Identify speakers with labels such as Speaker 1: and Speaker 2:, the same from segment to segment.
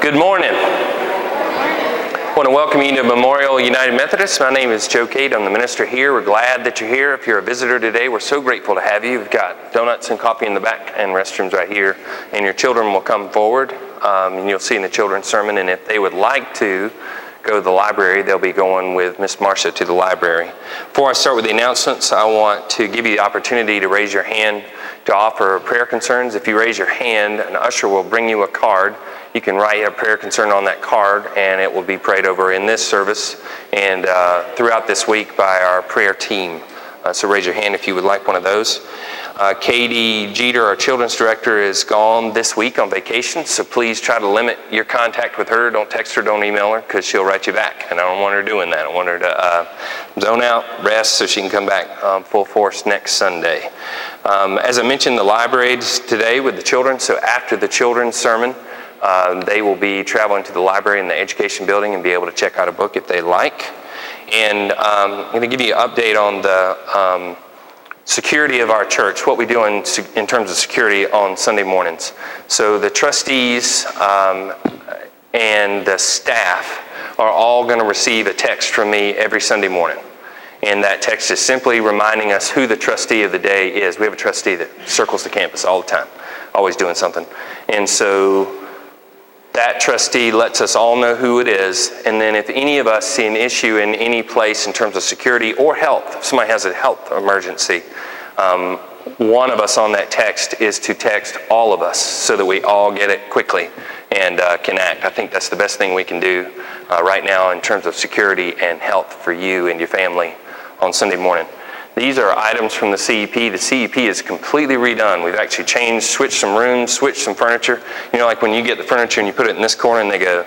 Speaker 1: Good morning. I want to welcome you to Memorial United Methodist. My name is Joe Cade. I'm the minister here. We're glad that you're here. If you're a visitor today, we're so grateful to have you. We've got donuts and coffee in the back and restrooms right here. And your children will come forward, um, and you'll see in the children's sermon. And if they would like to, go to the library. They'll be going with Miss Marcia to the library. Before I start with the announcements, I want to give you the opportunity to raise your hand to offer prayer concerns. If you raise your hand, an usher will bring you a card. You can write a prayer concern on that card, and it will be prayed over in this service and uh, throughout this week by our prayer team. Uh, so raise your hand if you would like one of those. Uh, Katie Jeter, our children's director, is gone this week on vacation, so please try to limit your contact with her. Don't text her, don't email her, because she'll write you back. And I don't want her doing that. I want her to uh, zone out, rest, so she can come back um, full force next Sunday. Um, as I mentioned, the library today with the children, so after the children's sermon, uh, they will be traveling to the library in the education building and be able to check out a book if they like. And um, I'm going to give you an update on the um, security of our church, what we do in, in terms of security on Sunday mornings. So the trustees um, and the staff are all going to receive a text from me every Sunday morning. And that text is simply reminding us who the trustee of the day is. We have a trustee that circles the campus all the time, always doing something. And so that trustee lets us all know who it is. And then if any of us see an issue in any place in terms of security or health, if somebody has a health emergency, um, one of us on that text is to text all of us so that we all get it quickly and uh, can act. I think that's the best thing we can do uh, right now in terms of security and health for you and your family on Sunday morning. These are items from the CEP. The CEP is completely redone. We've actually changed, switched some rooms, switched some furniture. You know, like when you get the furniture and you put it in this corner and they go,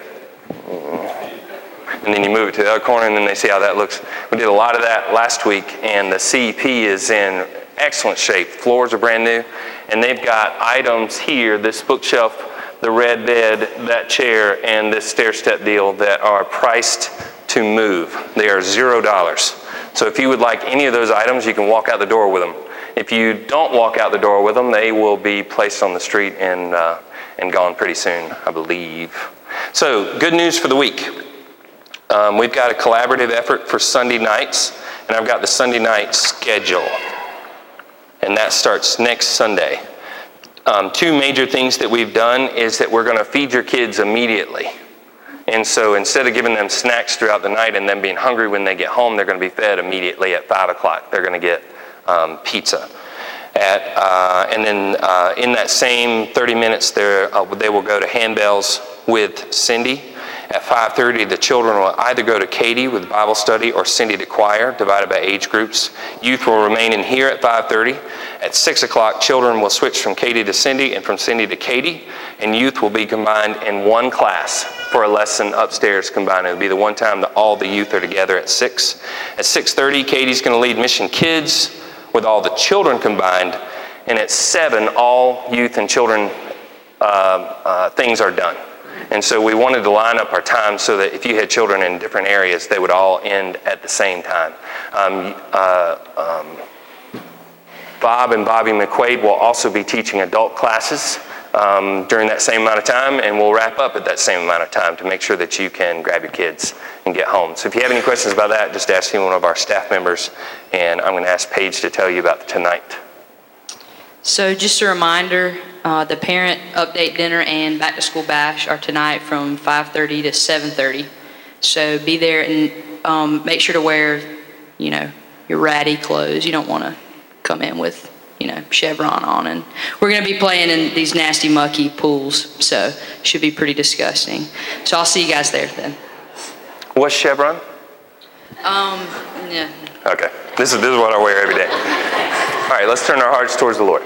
Speaker 1: and then you move it to the other corner and then they see how that looks. We did a lot of that last week and the CEP is in excellent shape. Floors are brand new and they've got items here, this bookshelf, the red bed, that chair, and this stair step deal that are priced to move. They are zero dollars. So if you would like any of those items, you can walk out the door with them. If you don't walk out the door with them, they will be placed on the street and, uh, and gone pretty soon, I believe. So, good news for the week. Um, we've got a collaborative effort for Sunday nights, and I've got the Sunday night schedule. And that starts next Sunday. Um, two major things that we've done is that we're going to feed your kids immediately. And so instead of giving them snacks throughout the night and them being hungry when they get home, they're going to be fed immediately at 5 o'clock. They're going to get um, pizza. At, uh, and then uh, in that same 30 minutes, uh, they will go to handbells with Cindy. At 5.30, the children will either go to Katie with Bible study or Cindy to choir, divided by age groups. Youth will remain in here at 5.30. At 6 o'clock, children will switch from Katie to Cindy and from Cindy to Katie, and youth will be combined in one class for a lesson upstairs combined. It'll be the one time that all the youth are together at 6. At 6.30, Katie's going to lead Mission Kids with all the children combined, and at 7, all youth and children uh, uh, things are done. And so we wanted to line up our times so that if you had children in different areas, they would all end at the same time. Um, uh, um, Bob and Bobby McQuaid will also be teaching adult classes um, during that same amount of time, and we'll wrap up at that same amount of time to make sure that you can grab your kids and get home. So if you have any questions about that, just ask any one of our staff members, and I'm going to ask Paige to tell you about tonight.
Speaker 2: So just a reminder, uh, the parent update dinner and back to school bash are tonight from 5:30 to 7:30. So be there and um, make sure to wear, you know, your ratty clothes. You don't want to come in with, you know, chevron on. And we're going to be playing in these nasty, mucky pools, so should be pretty disgusting. So I'll see you guys there then.
Speaker 1: What's chevron?
Speaker 2: Um, yeah.
Speaker 1: Okay. This is this is what I wear every day. All right, let's turn our hearts towards the Lord.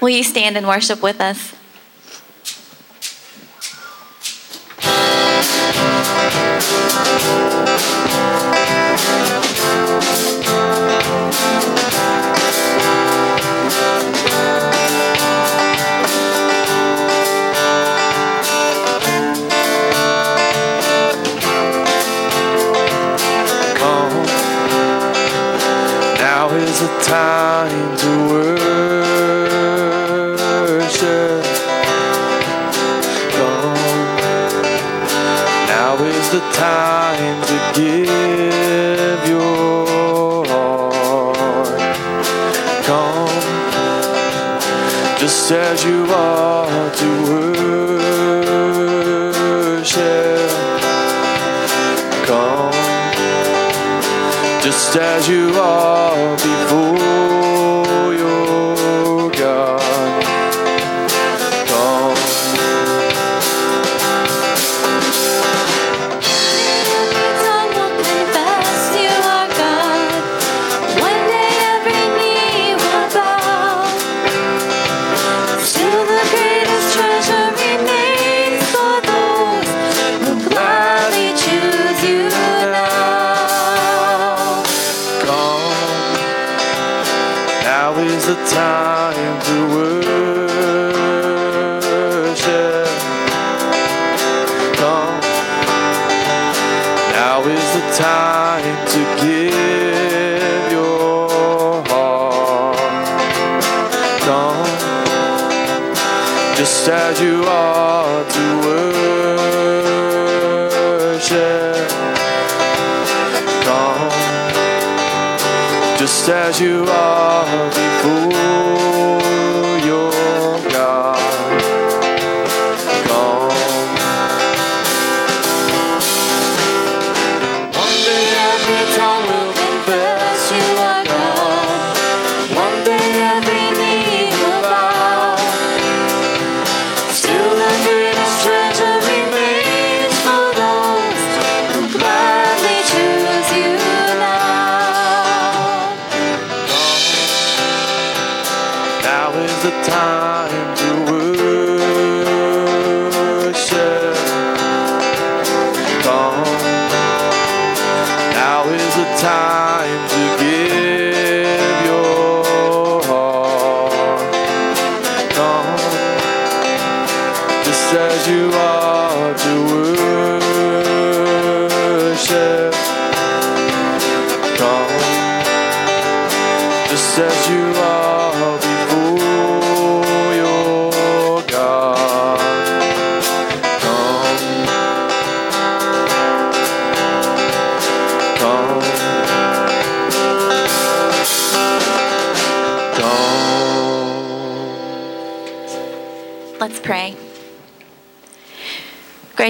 Speaker 3: Will you stand and worship with us?
Speaker 4: Now is the time to work. The time to give your heart. Come, just as you are to worship. Come, just as you are before
Speaker 5: you are
Speaker 4: before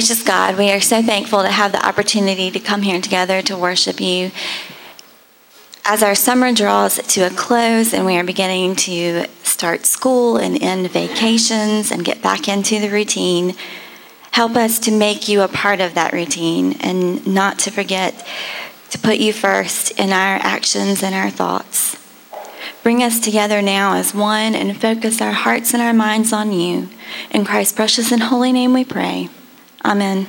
Speaker 3: Gracious God, we are so thankful to have the opportunity to come here together to worship you. As our summer draws to a close and we are beginning to start school and end vacations and get back into the routine, help us to make you a part of that routine and not to forget to put you first in our actions and our thoughts. Bring us together now as one and focus our hearts and our minds on you. In Christ's precious and holy name we pray. Amen.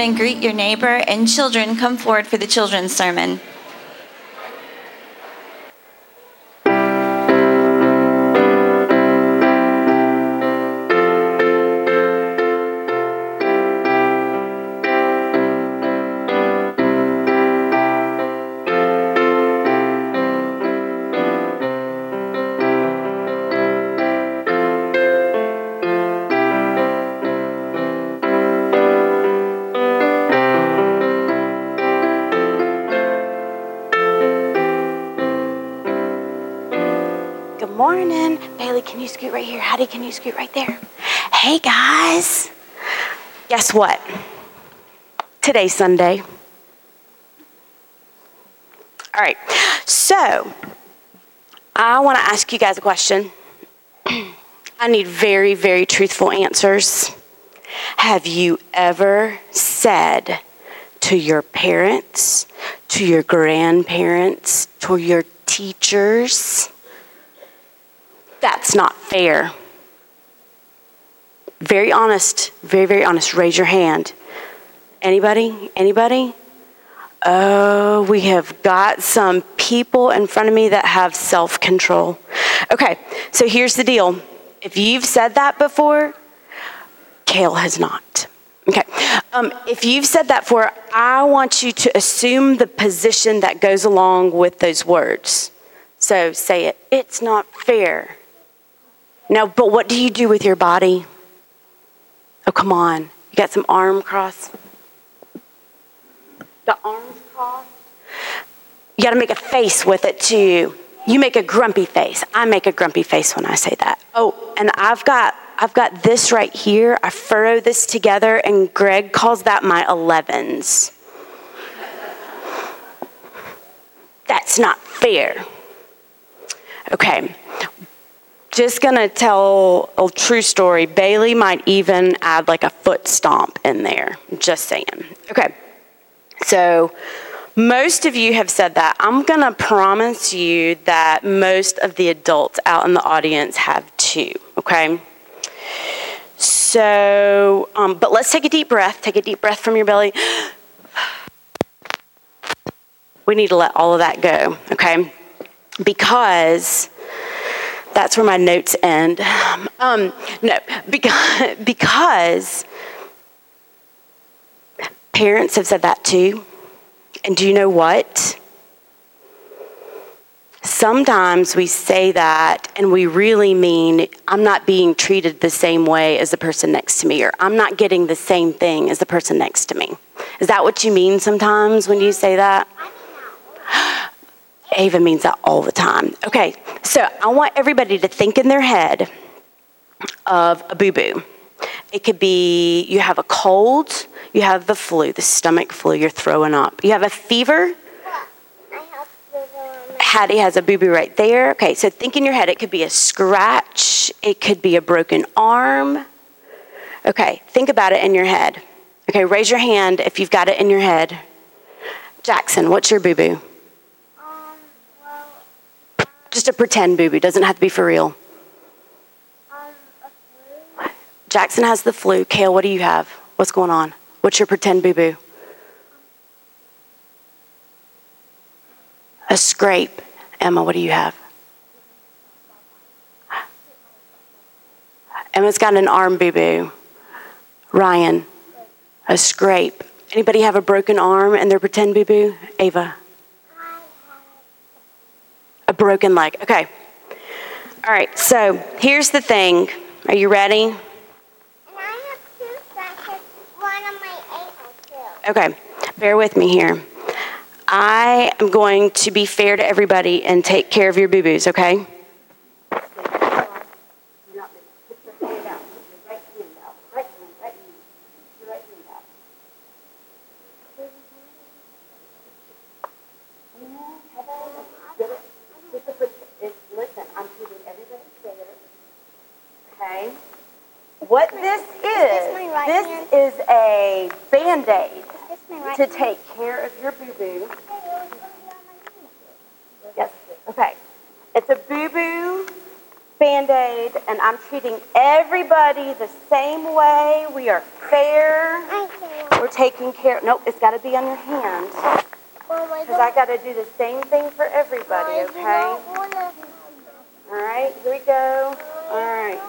Speaker 3: And greet your neighbor, and children come forward for the children's sermon.
Speaker 6: Can you scoot right there? Hey, guys. Guess what? Today's Sunday. All right. So, I want to ask you guys a question. I need very, very truthful answers. Have you ever said to your parents, to your grandparents, to your teachers, that's not fair. Very honest, very, very honest. Raise your hand. Anybody? Anybody? Oh, we have got some people in front of me that have self control. Okay, so here's the deal. If you've said that before, Kale has not. Okay, um, if you've said that before, I want you to assume the position that goes along with those words. So say it. It's not fair. Now, but what do you do with your body? Oh, come on. You got some arm cross? The arms crossed? You got to make a face with it too. You make a grumpy face. I make a grumpy face when I say that. Oh, and I've got I've got this right here. I furrow this together, and Greg calls that my 11s. That's not fair. Okay, just gonna tell a true story. Bailey might even add like a foot stomp in there. Just saying. Okay. So most of you have said that. I'm gonna promise you that most of the adults out in the audience have too. Okay. So, um, but let's take a deep breath. Take a deep breath from your belly. We need to let all of that go. Okay. Because that's where my notes end. Um, no, because, because parents have said that too. And do you know what? Sometimes we say that and we really mean I'm not being treated the same way as the person next to me, or I'm not getting the same thing as the person next to me. Is that what you mean sometimes when you say that? Ava means that all the time. Okay, so I want everybody to think in their head of a boo boo. It could be you have a cold, you have the flu, the stomach flu, you're throwing up. You have a fever. Hattie has a boo boo right there. Okay, so think in your head. It could be a scratch, it could be a broken arm. Okay, think about it in your head. Okay, raise your hand if you've got it in your head. Jackson, what's your boo boo? Just a pretend boo boo, doesn't have to be for real. Jackson has the flu. Kale, what do you have? What's going on? What's your pretend boo boo? A scrape. Emma, what do you have? Emma's got an arm boo boo. Ryan, a scrape. Anybody have a broken arm and their pretend boo boo? Ava? Broken leg. Okay. All right, so here's the thing. Are you ready? Okay, bear with me here. I am going to be fair to everybody and take care of your boo boos, okay? Listen, I'm keeping everybody fair. Okay? What this
Speaker 5: is my right
Speaker 6: this
Speaker 5: hand?
Speaker 6: is a band aid
Speaker 5: This my right
Speaker 6: to take care of your boo boo. Yes, okay. It's a boo boo band aid, and I'm treating everybody the same way. We are fair. We're taking care. Nope, it's got to be on your hand because I got to do the same thing for everybody, okay? All right, here we go. All right.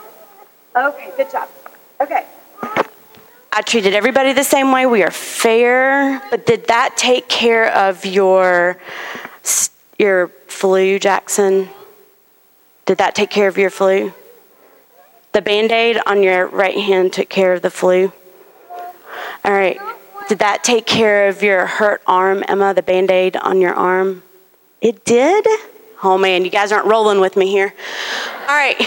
Speaker 6: Okay, good job. Okay. I treated everybody the same way. We are fair. But did that take care of your your flu, Jackson? Did that take care of your flu? The band-aid on your right hand took care of the flu. All right. Did that take care of your hurt arm, Emma? The band-aid on your arm? It did? Oh man, you guys aren't rolling with me here. All right.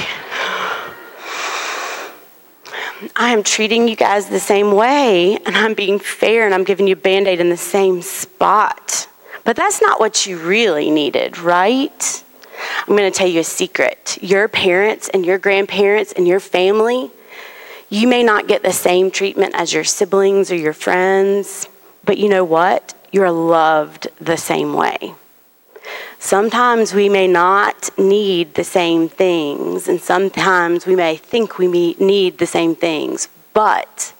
Speaker 6: I am treating you guys the same way, and I'm being fair, and I'm giving you band aid in the same spot. But that's not what you really needed, right? I'm going to tell you a secret. Your parents and your grandparents and your family, you may not get the same treatment as your siblings or your friends, but you know what? You're loved the same way. Sometimes we may not need the same things, and sometimes we may think we need the same things, but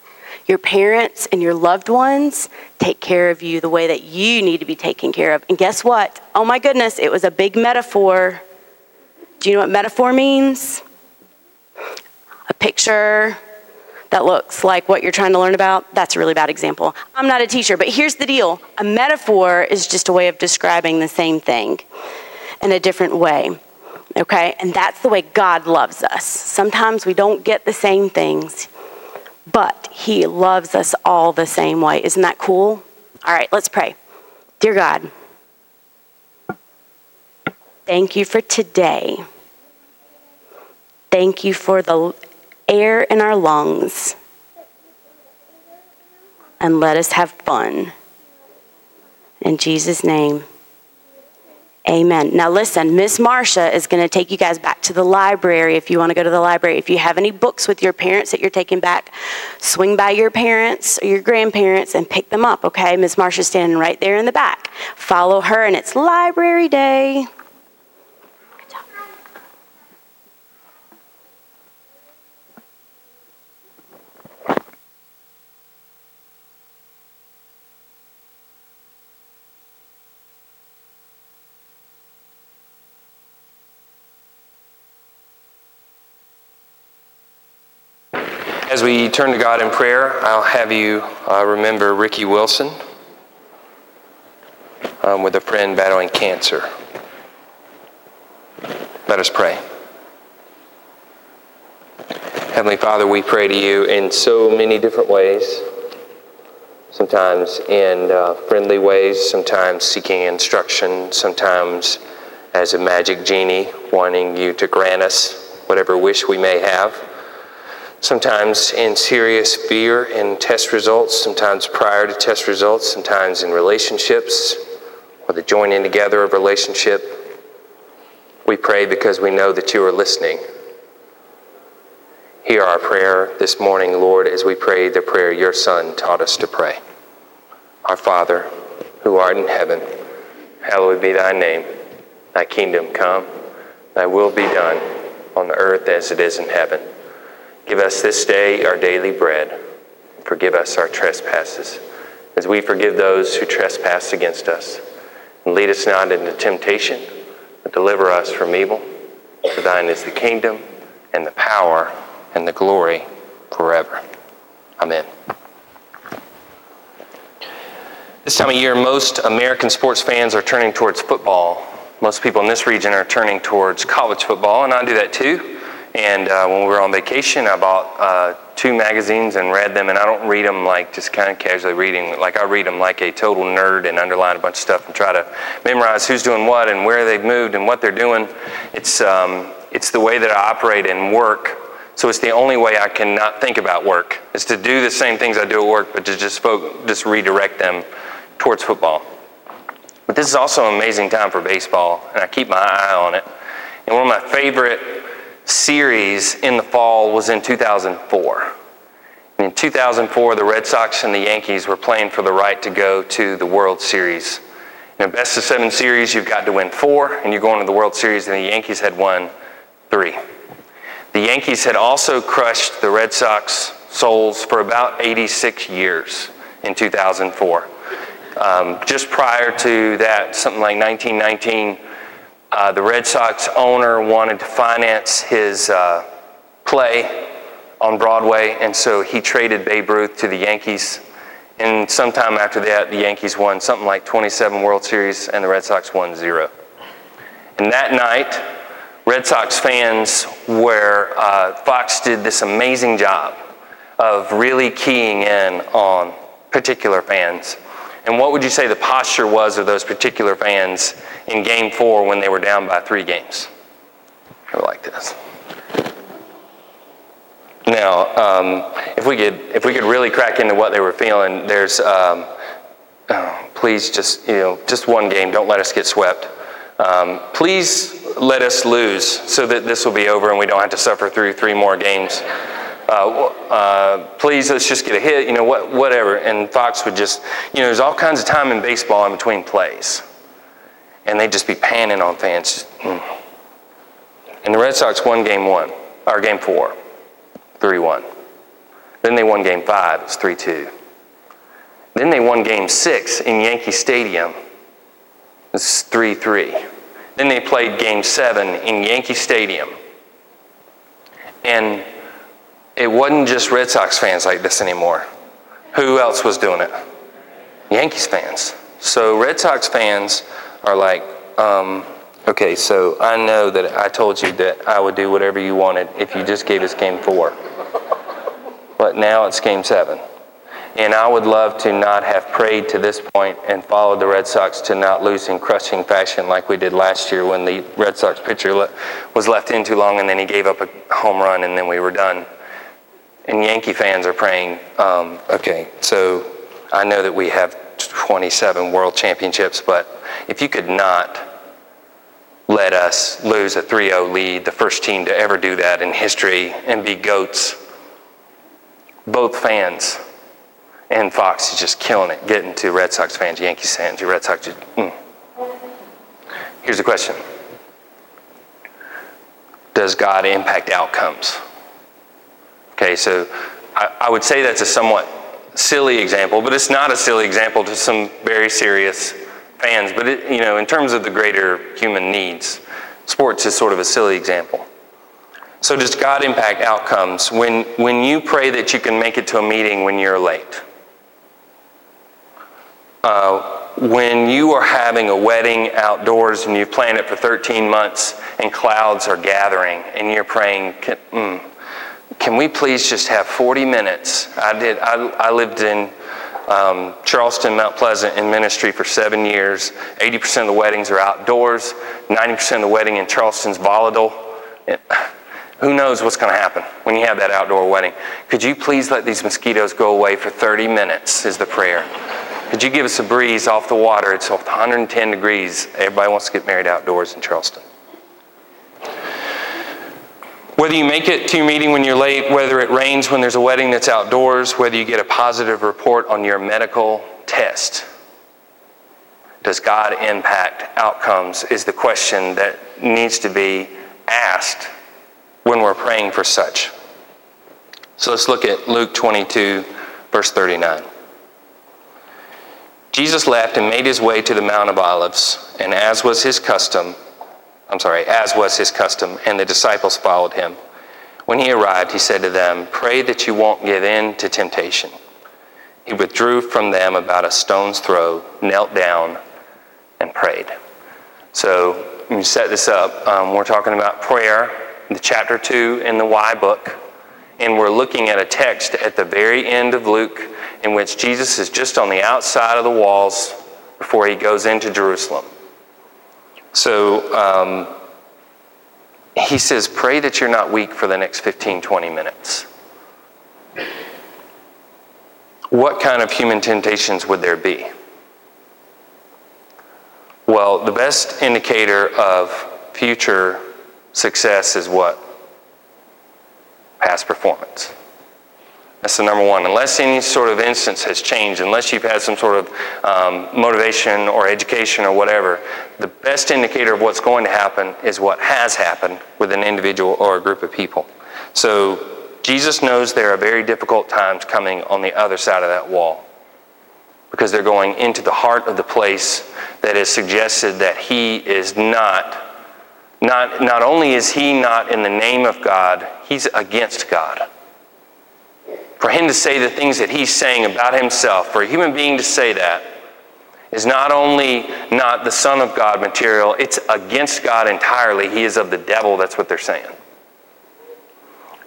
Speaker 6: your parents and your loved ones take care of you the way that you need to be taken care of. And guess what? Oh my goodness, it was a big metaphor. Do you know what metaphor means? A picture that looks like what you're trying to learn about, that's a really bad example. I'm not a teacher, but here's the deal a metaphor is just a way of describing the same thing in a different way. Okay? And that's the way God loves us. Sometimes we don't get the same things, but He loves us all the same way. Isn't that cool? All right, let's pray. Dear God, thank you for today. Thank you for the air in our lungs. And let us have fun. In Jesus' name, amen. Now, listen, Miss Marcia is going to take you guys back to the library if you want to go to the library. If you have any books with your parents that you're taking back, swing by your parents or your grandparents and pick them up, okay? Miss Marcia's standing right there in the back. Follow her, and it's library day.
Speaker 1: Turn to God in prayer, I'll have you uh, remember Ricky Wilson um, with a friend battling cancer. Let us pray. Heavenly Father, we pray to you in so many different ways. Sometimes in uh, friendly ways, sometimes seeking instruction, sometimes as a magic genie wanting you to grant us whatever wish we may have sometimes in serious fear in test results, sometimes prior to test results, sometimes in relationships or the joining together of relationship. We pray because we know that you are listening. Hear our prayer this morning, Lord, as we pray the prayer your Son taught us to pray. Our Father, who art in heaven, hallowed be thy name. Thy kingdom come, thy will be done on earth as it is in heaven. Give us this day our daily bread. Forgive us our trespasses, as we forgive those who trespass against us. And lead us not into temptation, but deliver us from evil. For thine is the kingdom, and the power, and the glory forever. Amen. This time of year, most American sports fans are turning towards football. Most people in this region are turning towards college football, and I do that too. And uh, when we were on vacation, I bought uh, two magazines and read them, and I don't read them like just kind of casually reading. Like I read them like a total nerd and underline a bunch of stuff and try to memorize who's doing what and where they've moved and what they're doing. It's, um, it's the way that I operate and work. So it's the only way I can not think about work is to do the same things I do at work, but to just, fo- just redirect them towards football. But this is also an amazing time for baseball, and I keep my eye on it. And one of my favorite series in the fall was in 2004. And in 2004, the Red Sox and the Yankees were playing for the right to go to the World Series. In a best of seven series, you've got to win four, and you're going to the World Series, and the Yankees had won three. The Yankees had also crushed the Red Sox souls for about 86 years in 2004. Um, just prior to that, something like 1919, uh, the Red Sox owner wanted to finance his uh, play on Broadway, and so he traded Babe Ruth to the Yankees. And sometime after that, the Yankees won something like 27 World Series, and the Red Sox won zero. And that night, Red Sox fans, where uh, Fox did this amazing job of really keying in on particular fans. And what would you say the posture was of those particular fans in game four when they were down by three games? They like this. Now, um, if we could, if we could really crack into what they were feeling, there's, um, oh, please just, you know, just one game. Don't let us get swept. Um, please let us lose so that this will be over and we don't have to suffer through three more games. Uh, uh, please, let's just get a hit, you know, what, whatever. And Fox would just, you know, there's all kinds of time in baseball in between plays. And they'd just be panning on fans. Mm. And the Red Sox won game one, or game four, 3 1. Then they won game five, it's 3 2. Then they won game six in Yankee Stadium, it's 3 3. Then they played game seven in Yankee Stadium. And it wasn't just Red Sox fans like this anymore. Who else was doing it? Yankees fans. So Red Sox fans are like, um, okay, so I know that I told you that I would do whatever you wanted if you just gave us game four. But now it's game seven. And I would love to not have prayed to this point and followed the Red Sox to not lose in crushing fashion like we did last year when the Red Sox pitcher was left in too long and then he gave up a home run and then we were done. And Yankee fans are praying, um, okay, so I know that we have 27 world championships, but if you could not let us lose a 3 0 lead, the first team to ever do that in history, and be GOATs, both fans and Fox is just killing it, getting to Red Sox fans, Yankees fans, your Red Sox. Just, mm. Here's the question Does God impact outcomes? Okay, so I, I would say that's a somewhat silly example, but it's not a silly example to some very serious fans. But it, you know, in terms of the greater human needs, sports is sort of a silly example. So does God impact outcomes when when you pray that you can make it to a meeting when you're late? Uh, when you are having a wedding outdoors and you've planned it for 13 months and clouds are gathering and you're praying, mm, can we please just have 40 minutes? I did. I, I lived in um, Charleston, Mount Pleasant in ministry for seven years. 80% of the weddings are outdoors. 90% of the wedding in Charleston's volatile. It, who knows what's going to happen when you have that outdoor wedding? Could you please let these mosquitoes go away for 30 minutes? Is the prayer. Could you give us a breeze off the water? It's 110 degrees. Everybody wants to get married outdoors in Charleston. Whether you make it to your meeting when you're late, whether it rains when there's a wedding that's outdoors, whether you get a positive report on your medical test, does God impact outcomes? Is the question that needs to be asked when we're praying for such. So let's look at Luke 22, Verse 39. Jesus left and made his way to the Mount of Olives, and as was his custom, I'm sorry, as was his custom, and the disciples followed him. When he arrived, he said to them, Pray that you won't give in to temptation. He withdrew from them about a stone's throw, knelt down, and prayed. So, you set this up, um, we're talking about prayer, the chapter 2 in the Y book, and we're looking at a text at the very end of Luke in which Jesus is just on the outside of the walls before he goes into Jerusalem. So, um, he says, Pray that you're not weak for the next 15, 20 minutes. What kind of human temptations would there be? Well, the best indicator of future success is what? Past performance. That's the number one. Unless any sort of instance has changed, unless you've had some sort of um, motivation or education or whatever, the best indicator of what's going to happen is what has happened with an individual or a group of people. So Jesus knows there are very difficult times coming on the other side of that wall because they're going into the heart of the place that is suggested that he is not not not only is he not in the name of God, he's against God. For him to say the things that he's saying about himself, for a human being to say that, is not only not the Son of God material, it's against God entirely. He is of the devil, that's what they're saying.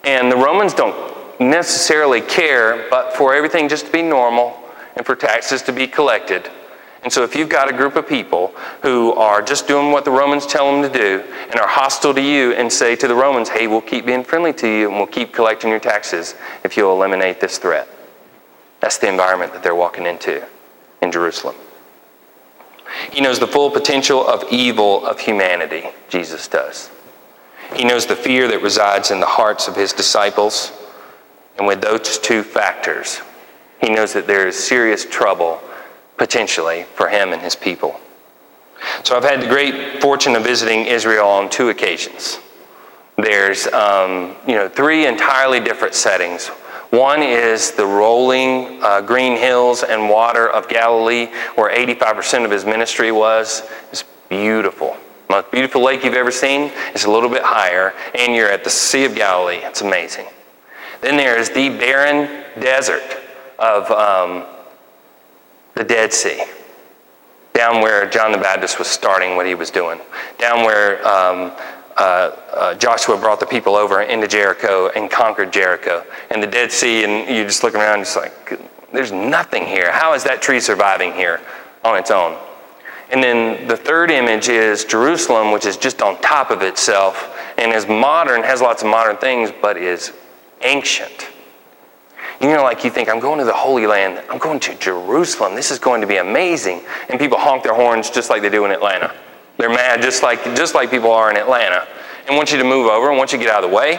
Speaker 1: And the Romans don't necessarily care, but for everything just to be normal and for taxes to be collected. And so, if you've got a group of people who are just doing what the Romans tell them to do and are hostile to you and say to the Romans, hey, we'll keep being friendly to you and we'll keep collecting your taxes if you'll eliminate this threat. That's the environment that they're walking into in Jerusalem. He knows the full potential of evil of humanity, Jesus does. He knows the fear that resides in the hearts of his disciples. And with those two factors, he knows that there is serious trouble potentially for him and his people. So I've had the great fortune of visiting Israel on two occasions. There's um, you know three entirely different settings. One is the rolling uh, green hills and water of Galilee, where 85% of his ministry was. It's beautiful. Most beautiful lake you've ever seen. It's a little bit higher, and you're at the Sea of Galilee. It's amazing. Then there is the barren desert of um, the Dead Sea, down where John the Baptist was starting what he was doing, down where um, uh, uh, Joshua brought the people over into Jericho and conquered Jericho, and the Dead Sea, and you just look around, just like, there's nothing here. How is that tree surviving here on its own? And then the third image is Jerusalem, which is just on top of itself and is modern, has lots of modern things, but is ancient. You know, like you think, I'm going to the Holy Land, I'm going to Jerusalem, this is going to be amazing. And people honk their horns just like they do in Atlanta. They're mad just like, just like people are in Atlanta and want you to move over and want you to get out of the way.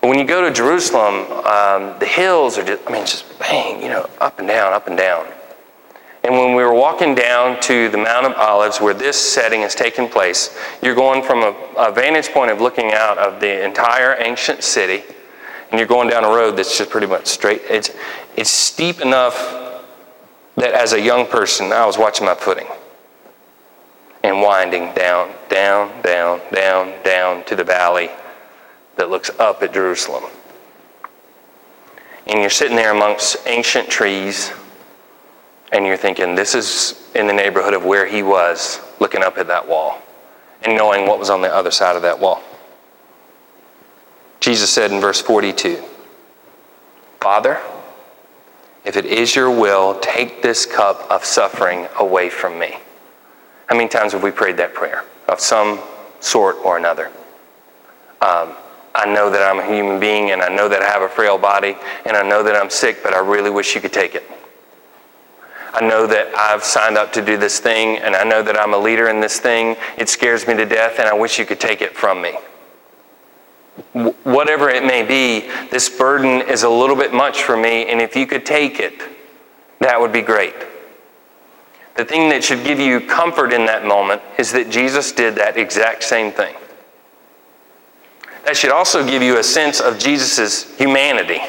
Speaker 1: But when you go to Jerusalem, um, the hills are just, I mean, it's just bang, you know, up and down, up and down. And when we were walking down to the Mount of Olives, where this setting is taking place, you're going from a, a vantage point of looking out of the entire ancient city, and you're going down a road that's just pretty much straight. It's, it's steep enough that as a young person, I was watching my footing and winding down, down, down, down, down to the valley that looks up at Jerusalem. And you're sitting there amongst ancient trees, and you're thinking, this is in the neighborhood of where he was looking up at that wall and knowing what was on the other side of that wall. Jesus said in verse 42 Father, if it is your will, take this cup of suffering away from me. How many times have we prayed that prayer of some sort or another? Um, I know that I'm a human being and I know that I have a frail body and I know that I'm sick, but I really wish you could take it. I know that I've signed up to do this thing and I know that I'm a leader in this thing. It scares me to death and I wish you could take it from me. Whatever it may be, this burden is a little bit much for me, and if you could take it, that would be great. The thing that should give you comfort in that moment is that Jesus did that exact same thing. That should also give you a sense of Jesus' humanity.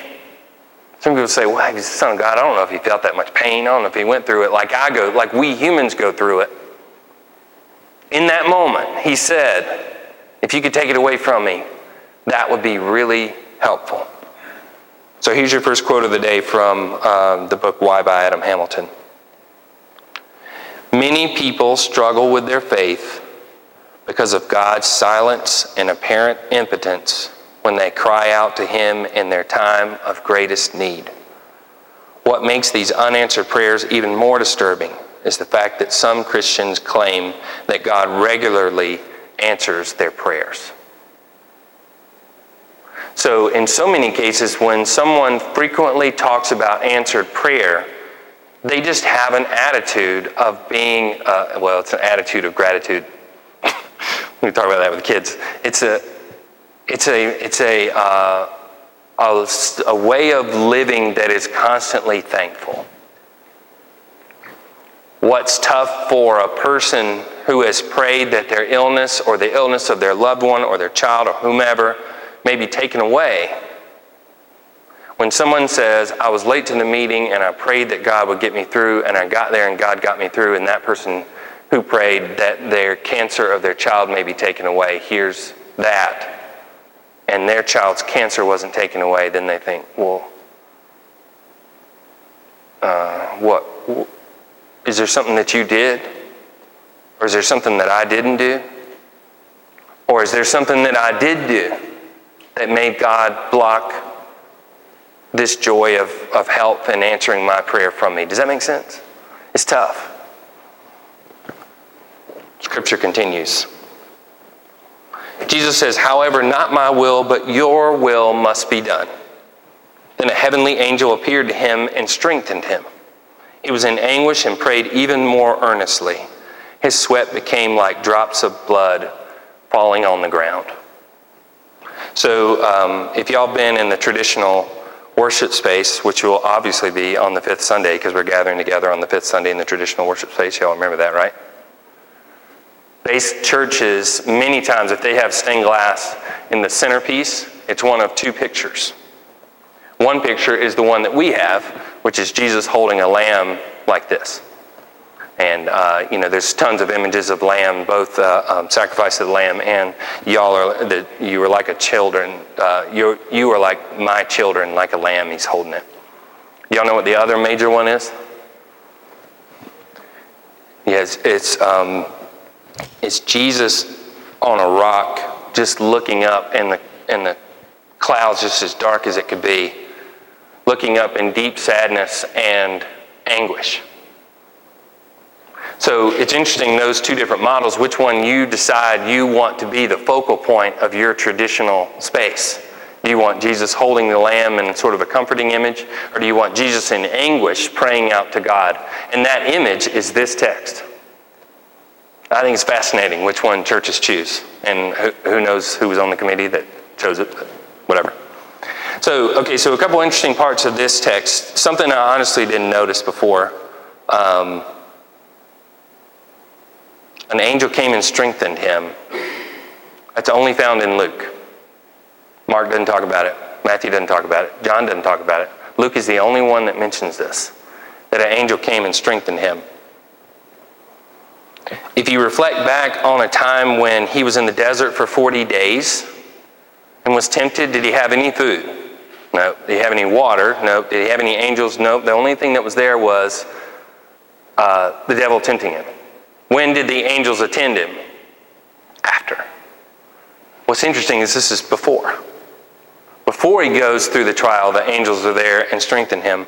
Speaker 1: Some people say, well, he's the Son of God. I don't know if he felt that much pain. I don't know if he went through it like I go, like we humans go through it. In that moment, he said, if you could take it away from me, that would be really helpful. So here's your first quote of the day from um, the book Why by Adam Hamilton. Many people struggle with their faith because of God's silence and apparent impotence when they cry out to Him in their time of greatest need. What makes these unanswered prayers even more disturbing is the fact that some Christians claim that God regularly answers their prayers. So, in so many cases, when someone frequently talks about answered prayer, they just have an attitude of being, uh, well, it's an attitude of gratitude. we talk about that with kids. It's a, it's a, it's a, uh, a, a way of living that is constantly thankful. What's tough for a person who has prayed that their illness or the illness of their loved one or their child or whomever may be taken away. When someone says, I was late to the meeting and I prayed that God would get me through, and I got there and God got me through, and that person who prayed that their cancer of their child may be taken away hears that, and their child's cancer wasn't taken away, then they think, well, uh, what? Is there something that you did? Or is there something that I didn't do? Or is there something that I did do that made God block this joy of, of help and answering my prayer from me? Does that make sense? It's tough. Scripture continues. Jesus says, However, not my will, but your will must be done. Then a heavenly angel appeared to him and strengthened him. He was in anguish and prayed even more earnestly. His sweat became like drops of blood falling on the ground. So, um, if y'all been in the traditional worship space, which will obviously be on the fifth Sunday because we're gathering together on the fifth Sunday in the traditional worship space, y'all remember that, right? Base churches, many times, if they have stained glass in the centerpiece, it's one of two pictures. One picture is the one that we have, which is Jesus holding a lamb like this. And, uh, you know, there's tons of images of lamb, both uh, um, sacrifice of the lamb and y'all are, you were like a children. Uh, you you are like my children, like a lamb, he's holding it. Y'all know what the other major one is? Yes, it's, um, it's Jesus on a rock, just looking up, and the, and the clouds just as dark as it could be, looking up in deep sadness and anguish. So it's interesting, those two different models, which one you decide you want to be the focal point of your traditional space. Do you want Jesus holding the lamb in sort of a comforting image, or do you want Jesus in anguish praying out to God? And that image is this text. I think it's fascinating which one churches choose, and who, knows who was on the committee that chose it, but whatever. So, okay, so a couple interesting parts of this text. Something I honestly didn't notice before. Um, an angel came and strengthened him. That's only found in Luke. Mark doesn't talk about it. Matthew doesn't talk about it. John doesn't talk about it. Luke is the only one that mentions this that an angel came and strengthened him. If you reflect back on a time when he was in the desert for 40 days and was tempted, did he have any food? No. Did he have any water? No. Did he have any angels? No. The only thing that was there was uh, the devil tempting him. When did the angels attend him? After. What's interesting is this is before. Before he goes through the trial, the angels are there and strengthen him.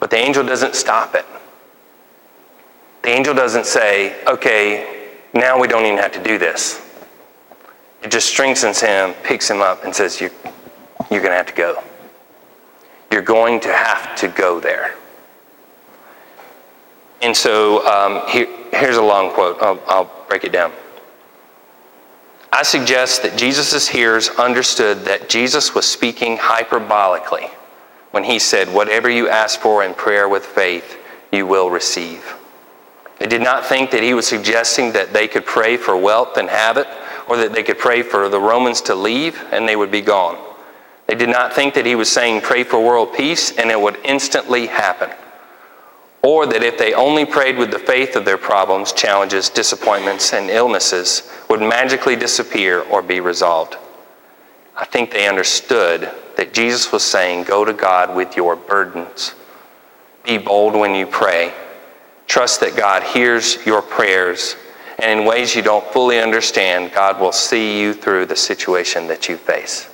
Speaker 1: But the angel doesn't stop it. The angel doesn't say, okay, now we don't even have to do this. It just strengthens him, picks him up, and says, you, You're going to have to go. You're going to have to go there. And so um, here, here's a long quote. I'll, I'll break it down. I suggest that Jesus' hearers understood that Jesus was speaking hyperbolically when he said, Whatever you ask for in prayer with faith, you will receive. They did not think that he was suggesting that they could pray for wealth and have it, or that they could pray for the Romans to leave and they would be gone. They did not think that he was saying pray for world peace and it would instantly happen. Or that if they only prayed with the faith of their problems, challenges, disappointments, and illnesses would magically disappear or be resolved. I think they understood that Jesus was saying, Go to God with your burdens. Be bold when you pray. Trust that God hears your prayers, and in ways you don't fully understand, God will see you through the situation that you face.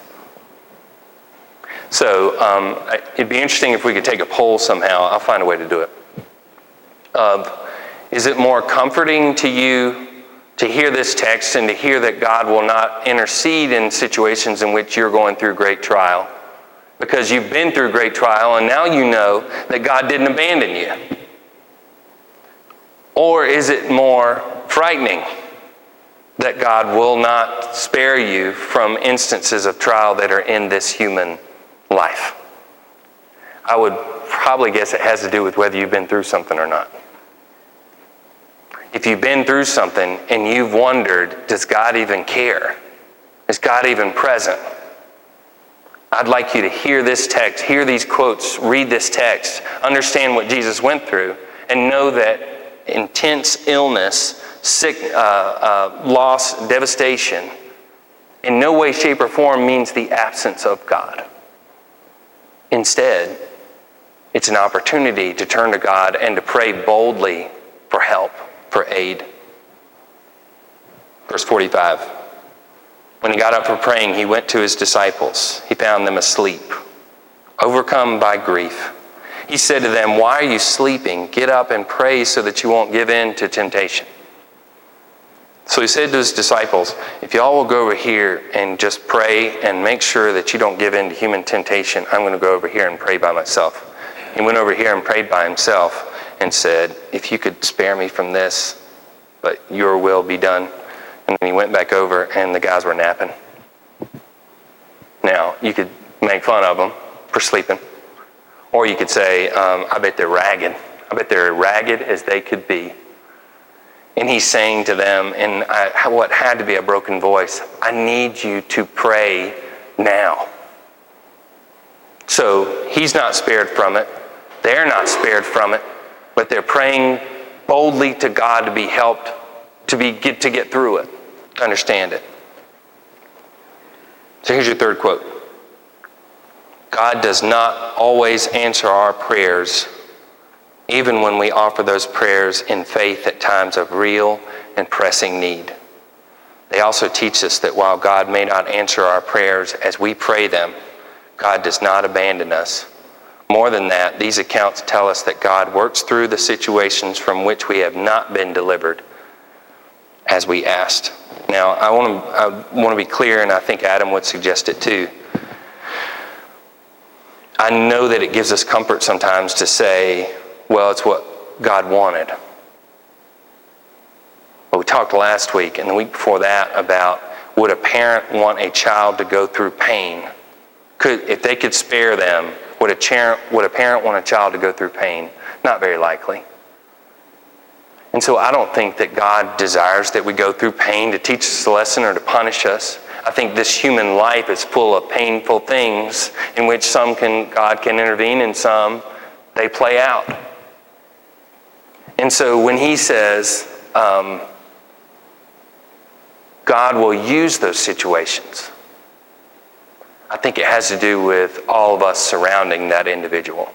Speaker 1: So um, it'd be interesting if we could take a poll somehow. I'll find a way to do it. Of, is it more comforting to you to hear this text and to hear that God will not intercede in situations in which you're going through great trial? Because you've been through great trial and now you know that God didn't abandon you. Or is it more frightening that God will not spare you from instances of trial that are in this human life? I would probably guess it has to do with whether you've been through something or not. If you've been through something and you've wondered, does God even care? Is God even present? I'd like you to hear this text, hear these quotes, read this text, understand what Jesus went through, and know that intense illness, sick, uh, uh, loss, devastation, in no way, shape, or form means the absence of God. Instead, it's an opportunity to turn to God and to pray boldly for help, for aid. Verse 45. When he got up for praying, he went to his disciples. He found them asleep, overcome by grief. He said to them, Why are you sleeping? Get up and pray so that you won't give in to temptation. So he said to his disciples, If y'all will go over here and just pray and make sure that you don't give in to human temptation, I'm going to go over here and pray by myself. He went over here and prayed by himself and said, If you could spare me from this, but your will be done. And then he went back over and the guys were napping. Now, you could make fun of them for sleeping. Or you could say, um, I bet they're ragged. I bet they're ragged as they could be. And he's saying to them, in what had to be a broken voice, I need you to pray now. So he's not spared from it. They're not spared from it, but they're praying boldly to God to be helped to be get to get through it, understand it. So here's your third quote. God does not always answer our prayers, even when we offer those prayers in faith at times of real and pressing need. They also teach us that while God may not answer our prayers as we pray them, God does not abandon us. More than that, these accounts tell us that God works through the situations from which we have not been delivered as we asked. Now, I want to, I want to be clear, and I think Adam would suggest it too. I know that it gives us comfort sometimes to say, well, it's what God wanted. But we talked last week and the week before that about would a parent want a child to go through pain? Could, if they could spare them, would a, parent, would a parent want a child to go through pain? Not very likely. And so I don't think that God desires that we go through pain to teach us a lesson or to punish us. I think this human life is full of painful things in which some can God can intervene and some they play out. And so when he says um, God will use those situations, I think it has to do with all of us surrounding that individual.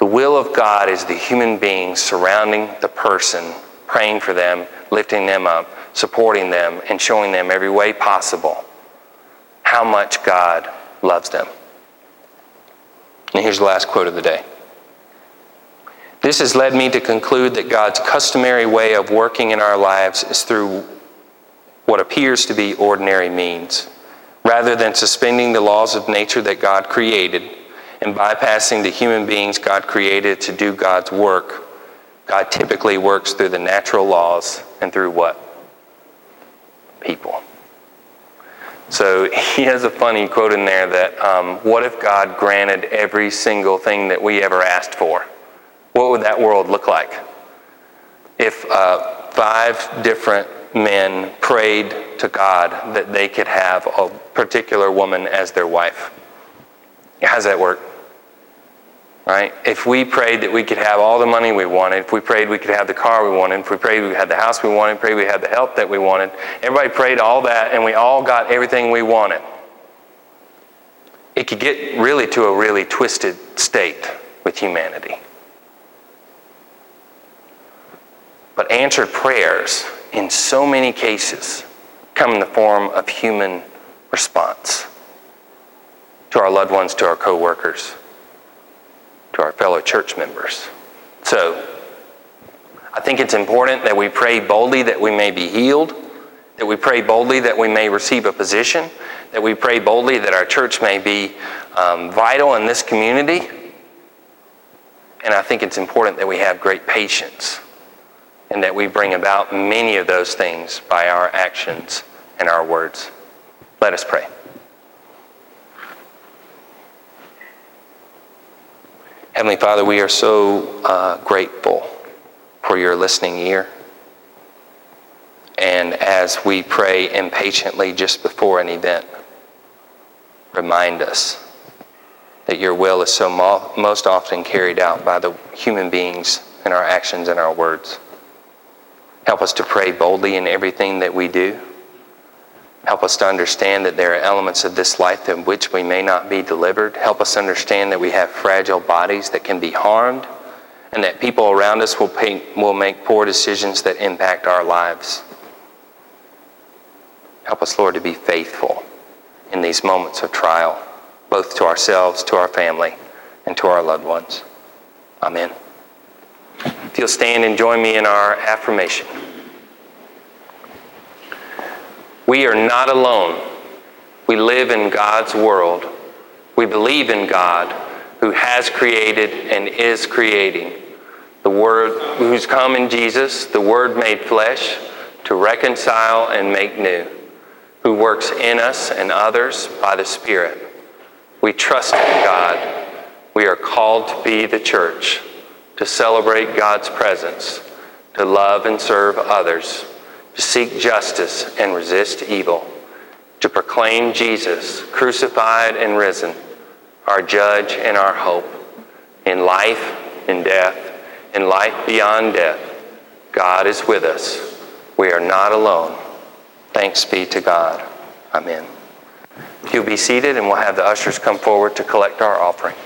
Speaker 1: The will of God is the human being surrounding the person, praying for them, lifting them up, supporting them, and showing them every way possible how much God loves them. And here's the last quote of the day. This has led me to conclude that God's customary way of working in our lives is through what appears to be ordinary means. Rather than suspending the laws of nature that God created and bypassing the human beings God created to do God's work, God typically works through the natural laws and through what? People. So he has a funny quote in there that, um, what if God granted every single thing that we ever asked for? What would that world look like? If uh, five different men prayed to God that they could have a particular woman as their wife. How does that work? Right? If we prayed that we could have all the money we wanted, if we prayed we could have the car we wanted, if we prayed we had the house we wanted, prayed we had the help that we wanted, everybody prayed all that and we all got everything we wanted. It could get really to a really twisted state with humanity. But answered prayers, in so many cases, come in the form of human response to our loved ones, to our coworkers, to our fellow church members. So, I think it's important that we pray boldly that we may be healed, that we pray boldly that we may receive a position, that we pray boldly that our church may be um, vital in this community. And I think it's important that we have great patience and that we bring about many of those things by our actions and our words. Let us pray. Heavenly Father, we are so uh, grateful for your listening ear. And as we pray impatiently just before an event, remind us that your will is so mo- most often carried out by the human beings in our actions and our words. Help us to pray boldly in everything that we do. Help us to understand that there are elements of this life in which we may not be delivered. Help us understand that we have fragile bodies that can be harmed and that people around us will, pay, will make poor decisions that impact our lives. Help us, Lord, to be faithful in these moments of trial, both to ourselves, to our family, and to our loved ones. Amen. If you'll stand and join me in our affirmation. We are not alone. We live in God's world. We believe in God who has created and is creating. The Word who's come in Jesus, the Word made flesh to reconcile and make new, who works in us and others by the Spirit. We trust in God. We are called to be the church, to celebrate God's presence, to love and serve others to seek justice and resist evil, to proclaim Jesus crucified and risen, our judge and our hope, in life, in death, in life beyond death. God is with us. We are not alone. Thanks be to God. Amen. You'll be seated, and we'll have the ushers come forward to collect our offering.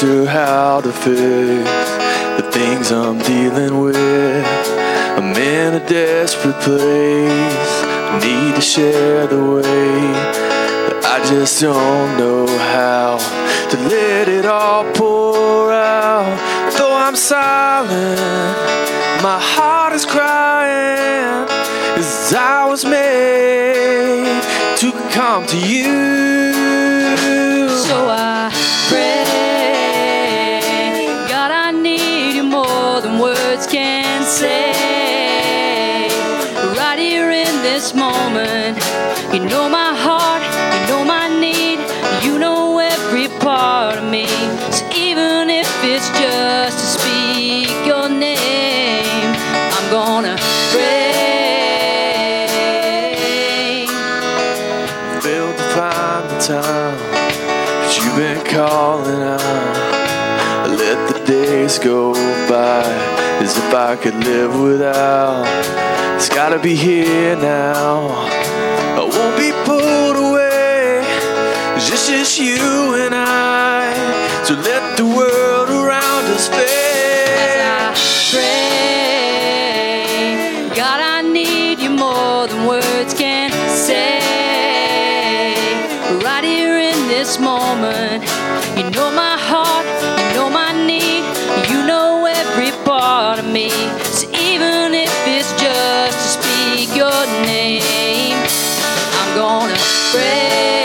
Speaker 7: Sure how to fix the things I'm dealing with. I'm in a desperate place. Need to share the way. But I just don't know time, but you've been calling out. I let the days go by as if I could live without. It's gotta be here now. I won't be pulled away. It's just, just you and I. So let the world friend.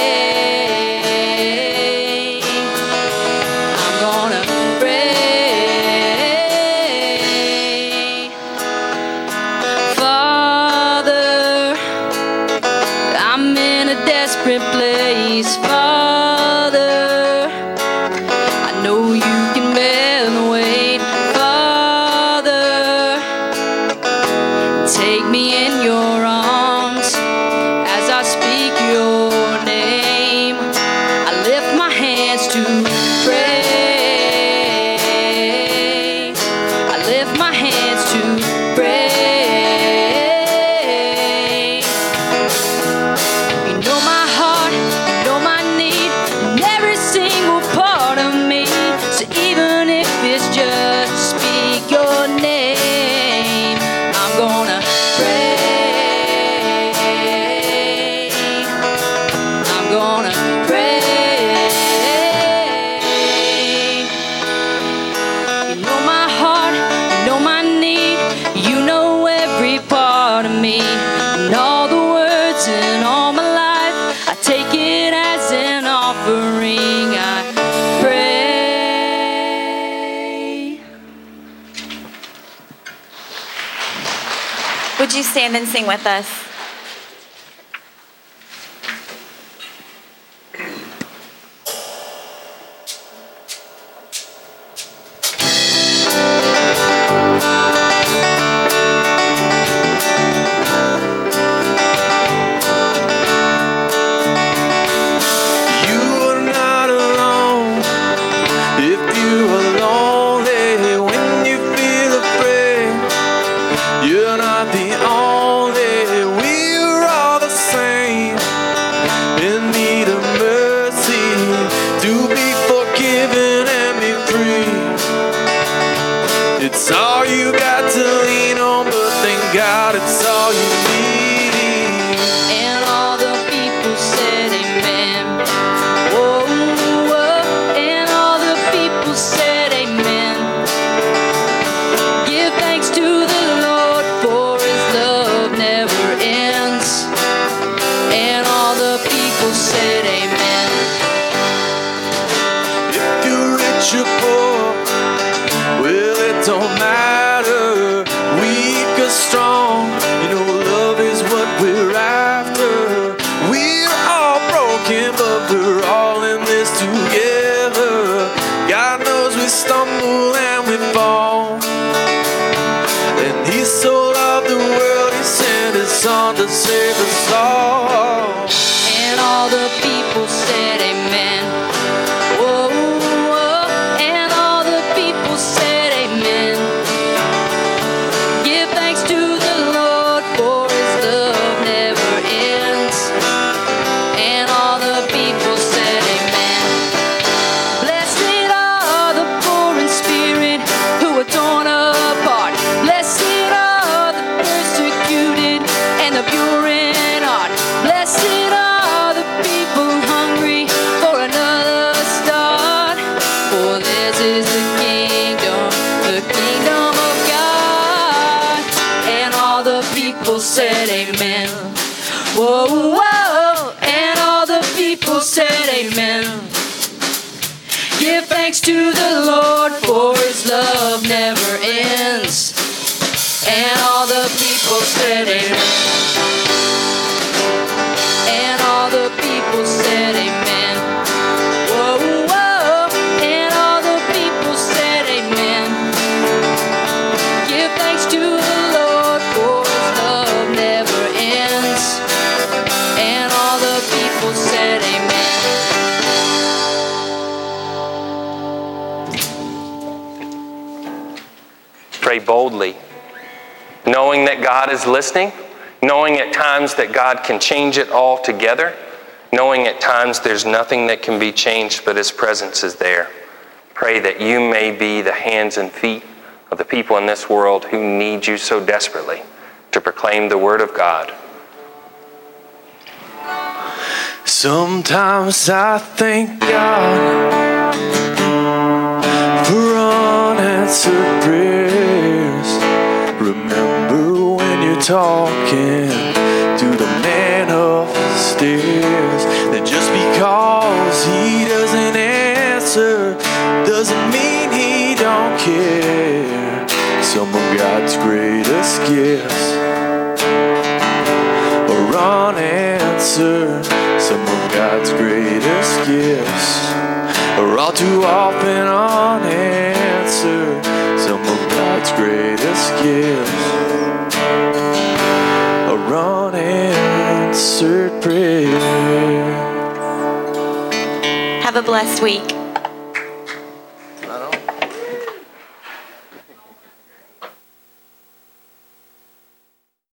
Speaker 7: come and
Speaker 3: sing with us.
Speaker 7: said amen.
Speaker 4: If you're rich, you're poor.
Speaker 1: boldly, knowing that God is listening, knowing at times that God can change it all together, knowing at times there's nothing that can be changed, but His presence is there. Pray that you may be the hands and feet of the people in this world who need you so desperately to proclaim the Word of God.
Speaker 4: Sometimes I thank God for unanswered prayers. Remember when you're talking to the man upstairs that just because he doesn't answer doesn't mean he don't care. Some of God's greatest gifts are unanswered. Some of God's greatest gifts are all too often unanswered. Greatest are unanswered prayer.
Speaker 3: Have a blessed week.